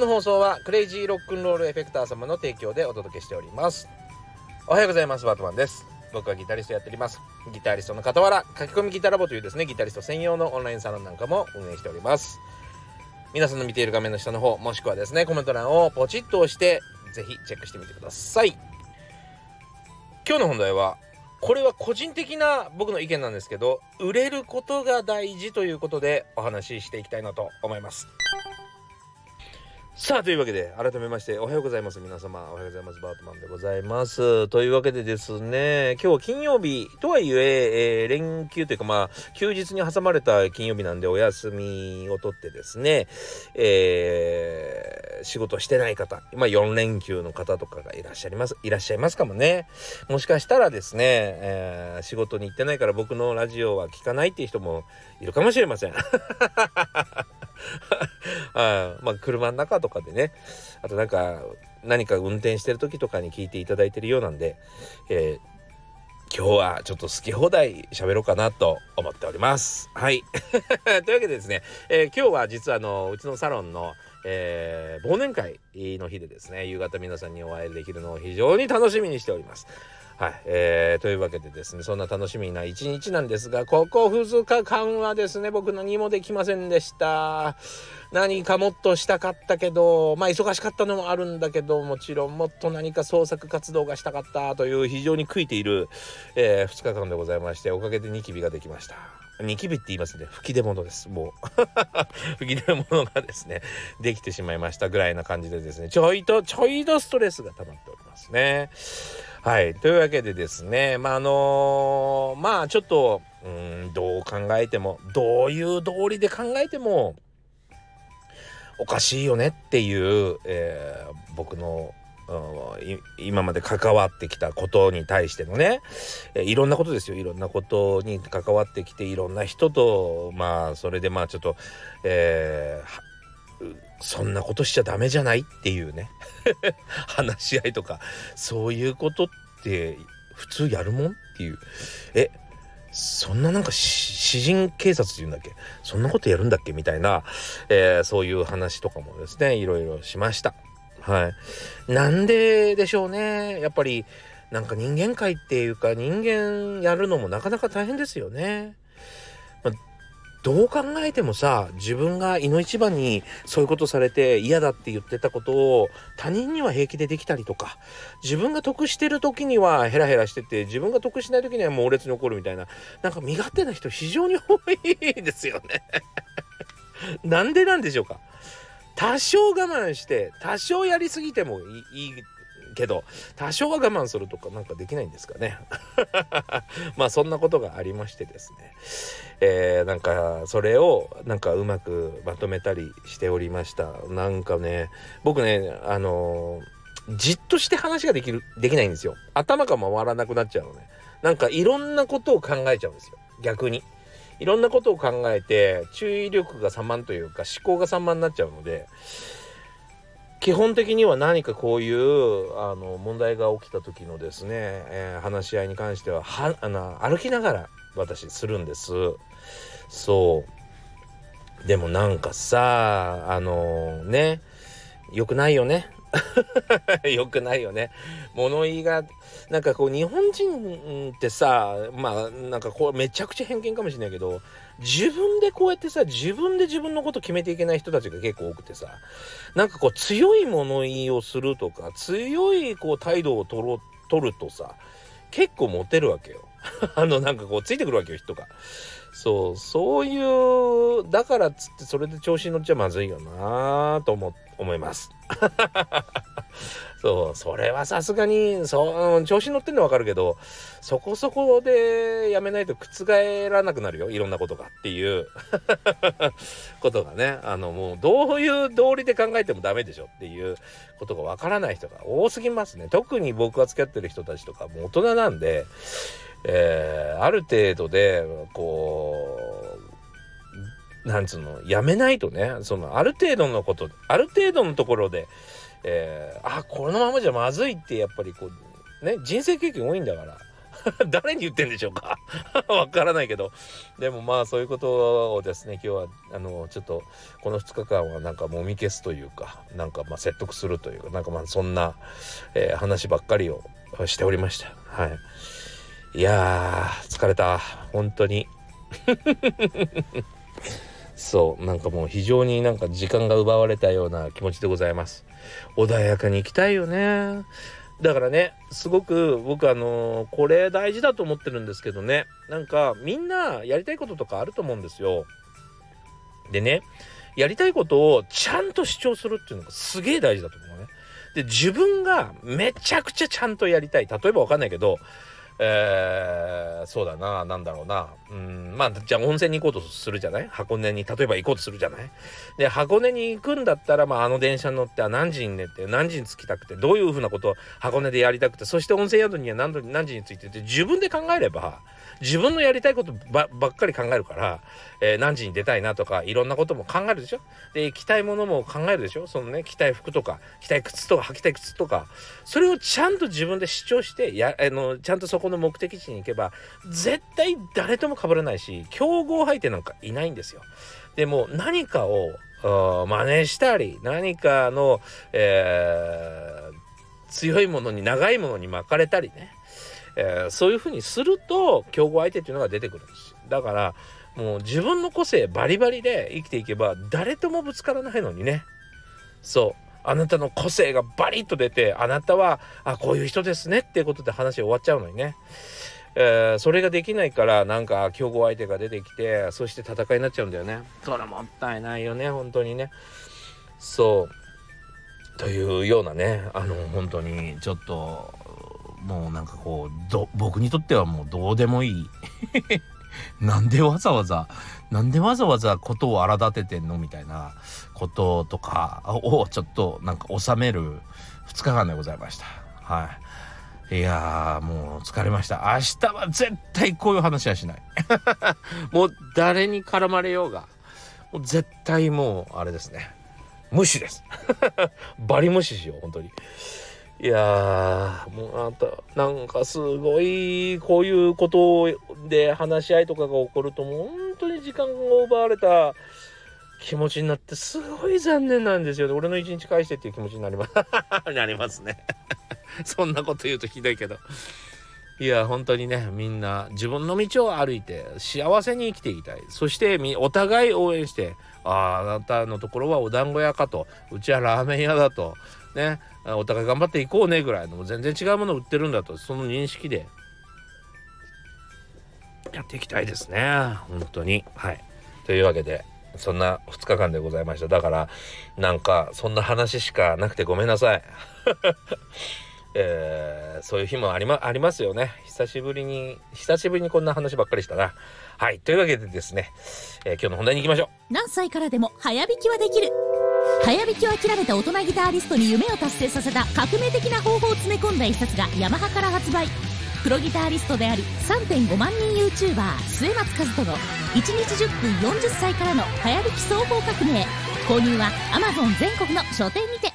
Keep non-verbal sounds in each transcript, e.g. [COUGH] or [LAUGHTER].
の放送はクレイジーロックンロールエフェクター様の提供でお届けしております。おはようございます。バートマンです。僕はギタリストやっております。ギタリストの傍ら書き込みギタラボというですねギタリスト専用のオンラインサロンなんかも運営しております。皆さんの見ている画面の下の方もしくはですねコメント欄をポチッと押してぜひチェックしてみてください。今日の本題はこれは個人的な僕の意見なんですけど売れることが大事ということでお話ししていきたいなと思います。さあというわけで改めましておはようございます。皆様おはようございます。バートマンでございます。というわけでですね今日は金曜日とはいええー、連休というかまあ休日に挟まれた金曜日なんでお休みを取ってですねえー、仕事してない方まあ4連休の方とかがいらっしゃいますいらっしゃいますかもね。もしかしたらですね、えー、仕事に行ってないから僕のラジオは聞かないっていう人もいるかもしれません。[LAUGHS] あ [LAUGHS] まあ車の中とかでねあとなんか何か運転してる時とかに聞いていただいてるようなんで、えー、今日はちょっと好き放題喋ろうかなと思っております。はい。[LAUGHS] というわけでですね、えー、今日は実はあのうちのサロンのえー、忘年会の日でですね夕方皆さんにお会いできるのを非常に楽しみにしております。はい、えー、というわけでですねそんな楽しみな一日なんですがここ2日間はですね僕何もできませんでした。何かもっとしたかったけどまあ忙しかったのもあるんだけどもちろんもっと何か創作活動がしたかったという非常に悔いている、えー、2日間でございましておかげでニキビができました。ニキビって言いますね。吹き出物です。もう。[LAUGHS] 吹き出物がですねできてしまいましたぐらいな感じでですねちょいとちょいとストレスが溜まっておりますね。はい。というわけでですね、まあ、あのー、まあ、ちょっと、うん、どう考えても、どういう道理で考えても、おかしいよねっていう、えー、僕の今まで関わってきたことに対してのね、えいろんなことですよいろんなことに関わってきていろんな人とまあそれでまあちょっと、えー、そんなことしちゃダメじゃないっていうね。[LAUGHS] 話し合いとかそういうことって普通やるもんっていう。えそんななんか詩人警察っていうんだっけ？そんなことやるんだっけ？みたいな、えー、そういう話とかもですねいろいろしました。はい。なんででしょうね。やっぱりなんか人間界っていうか人間やるのもなかなか大変ですよね。どう考えてもさ自分がいの一番にそういうことされて嫌だって言ってたことを他人には平気でできたりとか自分が得してる時にはヘラヘラしてて自分が得しない時には猛烈に怒るみたいななんか身勝手な人非常に多いですよね。なんでなんでしょうか。多少我慢して多少やりすぎてもいいけど多少は我慢するとかなんかできないんですかね。[LAUGHS] まあそんなことがありましてですね。えー、なんかそれをなんかうまくまとめたりしておりました。なんかね僕ねあのー、じっとして話ができるできないんですよ。頭が回らなくなっちゃうのね。なんかいろんなことを考えちゃうんですよ。逆に。いろんなことを考えて注意力が散漫というか思考が散漫になっちゃうので基本的には何かこういうあの問題が起きた時のですね、えー、話し合いに関してははあの歩きながら私するんです。そう。でもなんかさあのー、ねよくないよね。[LAUGHS] よくないよね。物言いがなんかこう日本人ってさまあなんかこうめちゃくちゃ偏見かもしれないけど自分でこうやってさ自分で自分のこと決めていけない人たちが結構多くてさなんかこう強い物言いをするとか強いこう態度を取ろ取るとさ結構モテるわけよ。[LAUGHS] あのなんかこうついてくるわけよ人が。そうそういうだからっつってそれで調子に乗っちゃまずいよなと思思います。[LAUGHS] そうそれはさすがにそう調子に乗ってんのわかるけどそこそこでやめないと覆らなくなるよいろんなことがっていう。[LAUGHS] ことがねあのもうどういう道理で考えてもダメでしょっていうことがわからない人が多すぎますね。特に僕が付き合ってる人たちとかもう大人なんでえー、ある程度でこうなんつうのやめないとねそのある程度のことある程度のところで、えー、あこのままじゃまずいってやっぱりこうね人生経験多いんだから。[LAUGHS] 誰に言ってんでしょうか。[LAUGHS] わからないけど。でもまあそういうことをですね今日はあのちょっとこの2日間はなんかもみ消すというかなんかまあ説得するというかなんかまあそんな、えー、話ばっかりをしておりました。はい。いやー疲れた。本当に。[LAUGHS] そうなんかもう非常になんか時間が奪われたような気持ちでございます。穏やかに行きたいよね。だからねすごく僕あのー、これ大事だと思ってるんですけどね。なんかみんなやりたいこととかあると思うんですよ。でねやりたいことをちゃんと主張するっていうのがすげえ大事だと思うね。で自分がめちゃくちゃちゃんとやりたい。例えばわかんないけどえー、そうだな、なんだろうな。うん、まあ、じゃあ温泉に行こうとするじゃない？箱根に、例えば行こうとするじゃない？で、箱根に行くんだったら、まあ、あの電車に乗って、何時に寝て、何時に着きたくて、どういうふうなことを箱根でやりたくて、そして温泉宿には何何時に着いてて、自分で考えれば、自分のやりたいことばっかり考えるから、えー、何時に出たいなとかいろんなことも考えるでしょ？で着たいものも考えるでしょ？そのね着たい服とか着たい靴とか履きたい靴とか。それをちゃんと自分で主張してやあのちゃんとそこの目的地に行けば絶対誰とも被らないし競合相手なんかいないんですよ。でも何かを真似したり何かの、えー、強いものに長いものに巻かれたりね。えー、そういうふうにすると競合相手っていうのが出てくるんですだからもう自分の個性バリバリで生きていけば誰ともぶつからないのにね。そう。あなたの個性がバリッと出てあなたはあこういう人ですねっていうことで話終わっちゃうのにね、えー、それができないからなんか競合相手が出てきてそして戦いになっちゃうんだよね。それもったいないよね本当にね。そう。というようなねあの本当にちょっともうなんかこう僕にとってはもうどうでもいい。[LAUGHS] なんでわざわざなんでわざわざことを荒立ててんのみたいなこととかをちょっとなんか収める2日間でございました。はい。いやーもう疲れました。明日は絶対こういう話はしない。[LAUGHS] もう誰に絡まれようがもう絶対もうあれですね。無視です。[LAUGHS] バリ無視しよう本当に。いやもうあんたなんかすごいこういうことで話し合いとかが起こるともう本当に時間が奪われた気持ちになってすごい残念なんですよ俺の一日返してっていう気持ちになります。なりますねそんなこと言うとひどいけど。いや本当にねみんな自分の道を歩いて幸せに生きていきたい。そしてお互い応援してあああなたのところはお団子屋かと。うちはラーメン屋だと。ね。お互い頑張っていこうねぐらいの全然違うものを売ってるんだとその認識で。やっていきたいですね。本当に。はい。というわけでそんな2日間でございました。だからなんかそんな話しかなくてごめんなさい。[LAUGHS] えー、そういう日もあり,、ま、ありますよね。久しぶりに久しぶりにこんな話ばっかりしたな。はい。というわけでですね、えー、今日の本題に行きましょう。何歳からでも早弾きはできる。早弾きを諦めた大人ギタリストに夢を達成させた革命的な方法を詰め込んだ一冊がヤマハから発売。プロギタリストであり3.5万人 YouTuber 末松和人の1日10分40歳からの早弾き双方革命。購入は Amazon 全国の書店にて。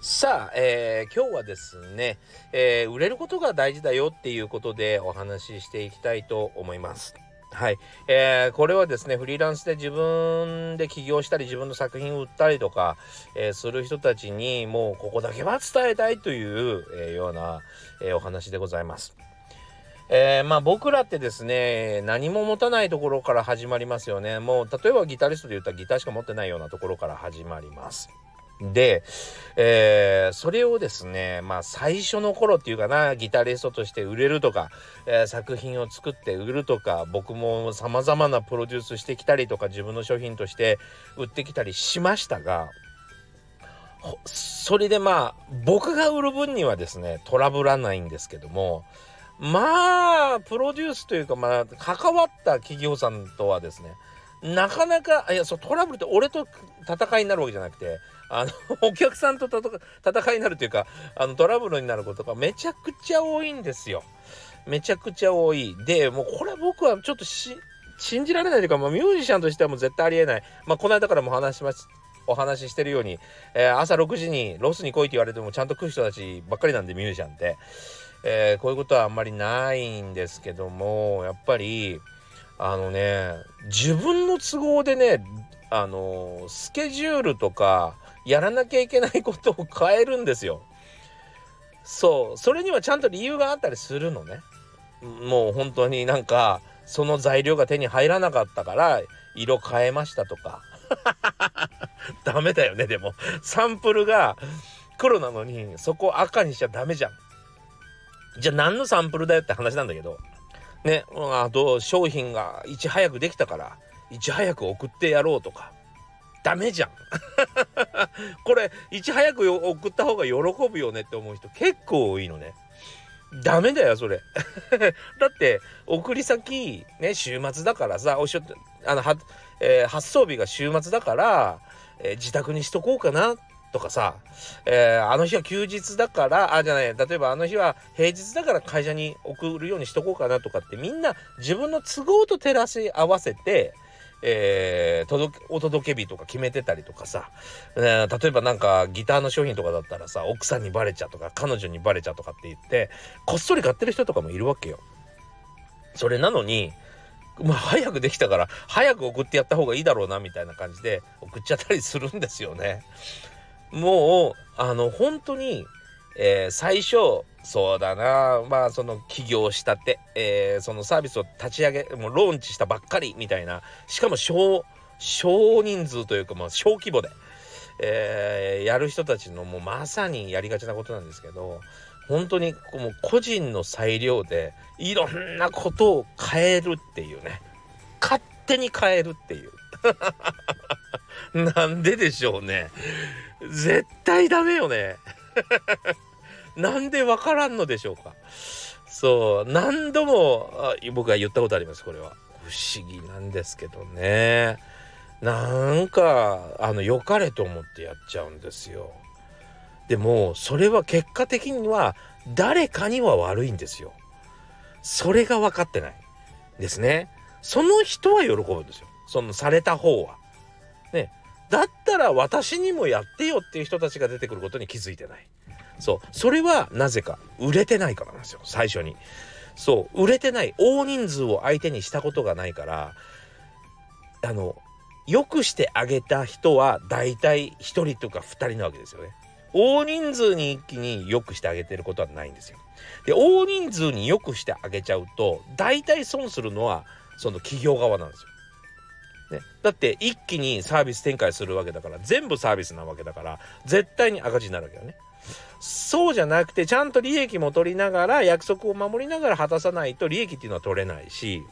さあ、えー、今日はですね、えー、売れることが大事だよっていうことでお話ししていきたいと思います。はい、えー、これはですねフリーランスで自分で起業したり自分の作品を売ったりとか、えー、する人たちにもうここだけは伝えたいという、えー、ような、えお話でございます。えまあ僕らってですね何も持たないところから始まりますよねもう例えばギタリストで言ったらギターしか持ってないようなところから始まります。で、えー、それをですね、まあ最初の頃っていうかな、ギタリストとして売れるとか、えー、作品を作って売るとか、僕も様々なプロデュースしてきたりとか、自分の商品として売ってきたりしましたが、それでまあ、僕が売る分にはですね、トラブらないんですけども、まあ、プロデュースというか、まあ、関わった企業さんとはですね、なかなか、いや、そう、トラブルって俺と戦いになるわけじゃなくて、あの、お客さんと戦いになるというか、あの、トラブルになることがめちゃくちゃ多いんですよ。めちゃくちゃ多い。で、もうこれ僕はちょっと、信じられないというか、まあ、ミュージシャンとしてはもう絶対ありえない。まあ、この間からも話しましお話ししてるように、えー、朝6時にロスに来いって言われてもちゃんと来る人たちばっかりなんでミュージシャンって。えー、こういうことはあんまりないんですけどもやっぱりあのね自分の都合でねあのスケジュールとかやらなきゃいけないことを変えるんですよ。そう。それにはちゃんと理由があったりするのね。もう本当になんかその材料が手に入らなかったから色変えましたとか。[LAUGHS] ダメだよねでも。サンプルが黒なのにそこ赤にしちゃダメじゃん。じゃあ何のサンプルだよって話なんだけど。ね。あと商品がいち早くできたからいち早く送ってやろうとか。ダメじゃん。[LAUGHS] これいち早く送った方が喜ぶよねって思う人結構多いのね。ダメだよそれ。[LAUGHS] だって送り先ね週末だからさおしょあのは、えー、発送日が週末だから、えー、自宅にしとこうかなとかさ、えー、あの日は休日だからあじゃない例えばあの日は平日だから会社に送るようにしとこうかなとかってみんな自分の都合と照らし合わせてえー、届お届け日とか決めてたりとかさ、えー、例えばなんかギターの商品とかだったらさ奥さんにバレちゃとか彼女にバレちゃとかって言ってこっそり買ってる人とかもいるわけよ。それなのにまあ早くできたから早く送ってやった方がいいだろうなみたいな感じで送っちゃったりするんですよね。もうあの本当に、えー、最初そうだな。まあその起業したて、えー、そのサービスを立ち上げもうローンチしたばっかりみたいな。しかも少少人数というかまあ小規模で、えー、やる人たちのもうまさにやりがちなことなんですけど本当にもう個人の裁量でいろんなことを変えるっていうね。勝手に変えるっていう。[LAUGHS] なんででしょうね。絶対ダメよね。なんでわからんのでしょうか？そう何度も僕は言ったことありますこれは。不思議なんですけどね。なんかあの良かれと思ってやっちゃうんですよ。でもそれは結果的には誰かには悪いんですよ。それが分かってない。ですね。その人は喜ぶんですよ。そのされた方は。ね。だったら私にもやってよっていう人たちが出てくることに気づいてない。そう。それはなぜか売れてないからなんですよ。最初に。そう。売れてない。大人数を相手にしたことがないからあのよくしてあげた人は大体1人とか2人なわけですよね。大人数に一気によくしてあげてることはないんですよ。で大人数によくしてあげちゃうと大体損するのはその企業側なんですよ。ね、だって一気にサービス展開するわけだから全部サービスなわけだから絶対に赤字になるわけよね。そうじゃなくてちゃんと利益も取りながら約束を守りながら果たさないと利益っていうのは取れないし、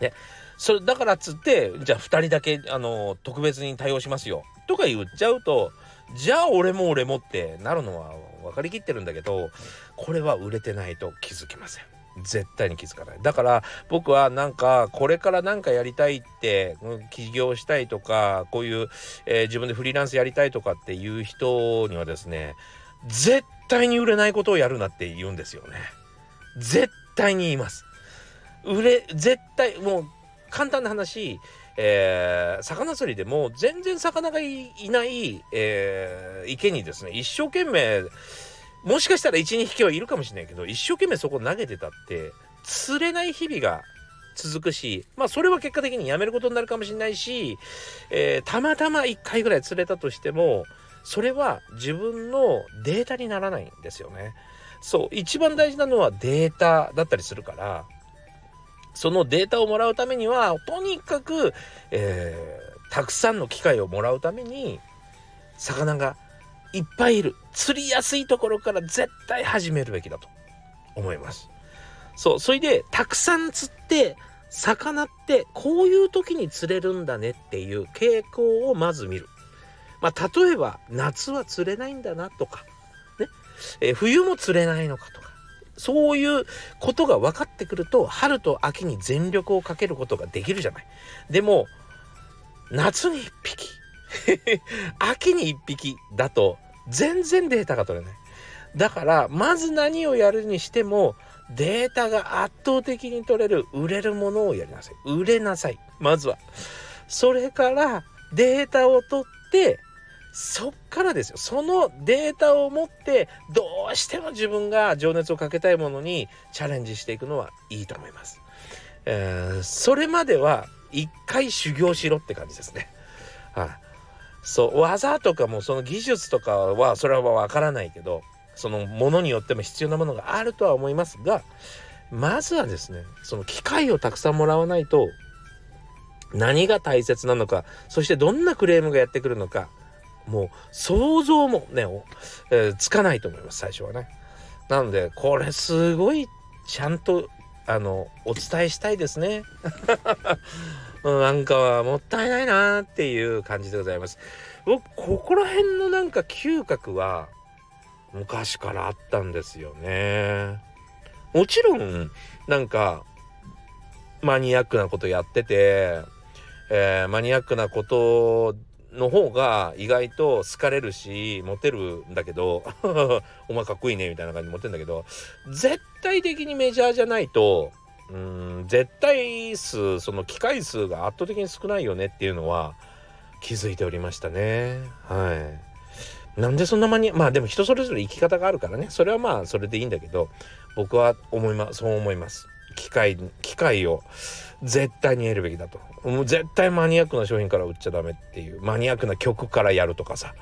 ね、それだからっつってじゃあ2人だけあの特別に対応しますよ。とか言っちゃうとじゃあ俺も俺もってなるのは分かりきってるんだけどこれは売れてないと気づきません。絶対に気づかない。だから僕はなんかこれから何かやりたいって起業したいとかこういう、えー、自分でフリーランスやりたいとかっていう人にはですね絶対に売れないことをやるなって言うんですよね。絶対に言います。売れ絶対もう簡単な話えー、魚釣りでも全然魚がいない、えー、池にですね一生懸命もしかしたら12匹はいるかもしれないけど一生懸命そこ投げてたって釣れない日々が続くしまあそれは結果的にやめることになるかもしれないし、えー、たまたま1回ぐらい釣れたとしてもそれは自分のデータにならないんですよね。そう一番大事なのはデータだったりするからそのデータをもらうためにはとにかく、えー、たくさんの機会をもらうために魚がいっぱいいる。釣りやすいところから絶対始めるべきだと。思います。そう。それでたくさん釣って魚ってこういう時に釣れるんだねっていう傾向をまず見る。まあ例えば夏は釣れないんだなとかね、え、冬も釣れないのかとか。そういうことが分かってくると春と秋に全力をかけることができるじゃない。でも夏に1匹。[LAUGHS] 秋に1匹だと全然データが取れない。だからまず何をやるにしてもデータが圧倒的に取れる売れるものをやりなさい。売れなさい。まずは。それからデータを取ってそっからですよそのデータを持ってどうしても自分が情熱をかけたいものにチャレンジしていくのはいいと思います。えー、それまでは一回修行しろって感じですね。はい、そう技とかもその技術とかはそれはわからないけどそのものによっても必要なものがあるとは思いますがまずはですねその機会をたくさんもらわないと何が大切なのかそしてどんなクレームがやってくるのかもう想像もね、えー、つかないと思います最初はね。なのでこれすごいちゃんとあのお伝えしたいですね。[LAUGHS] うんなんかはもったいないなっていう感じでございます。僕ここら辺のなんか嗅覚は昔からあったんですよね。もちろんなんかマニアックなことやってて、えー、マニアックなことの方が意外と好かれるしモテるんだけど [LAUGHS] お前かっこいいねみたいな感じでモテるんだけど絶対的にメジャーじゃないとうん絶対数その機械数が圧倒的に少ないよねっていうのは気づいておりましたね。はい。なんでそんなマニアまあでも人それぞれ生き方があるからね。それはまあそれでいいんだけど僕は思いまそう思います。機械機械を絶対に得るべきだと。もう絶対マニアックな商品から売っちゃダメっていうマニアックな曲からやるとかさ。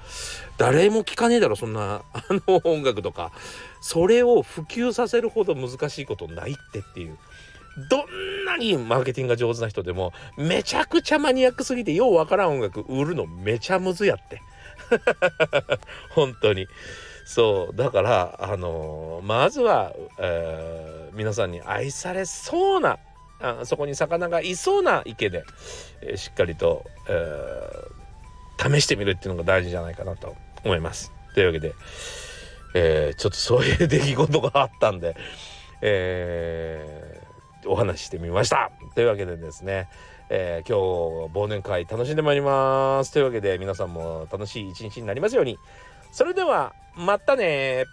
誰も聞かねえだろそんなあの音楽とか。それを普及させるほど難しいことないってっていう。どんなにマーケティングが上手な人でもめちゃくちゃマニアックすぎてようわからん音楽売るのめちゃむずやって。[LAUGHS] 本当に。そう。だからあのー、まずは、えー、皆さんに愛されそうなあそこに魚がいそうな池で、えー、しっかりと、えー、試してみるっていうのが大事じゃないかなと思います。というわけで、えー、ちょっとそういう出来事があったんで、え、お話ししてみました。というわけでですね、えー、今日忘年会楽しんでまいります。というわけで皆さんも楽しい一日になりますように。それではまたね